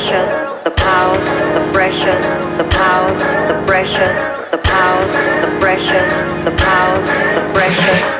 pressure, the house, the pressure, the house, the pressure, the house, the pressure, the house, the pressure,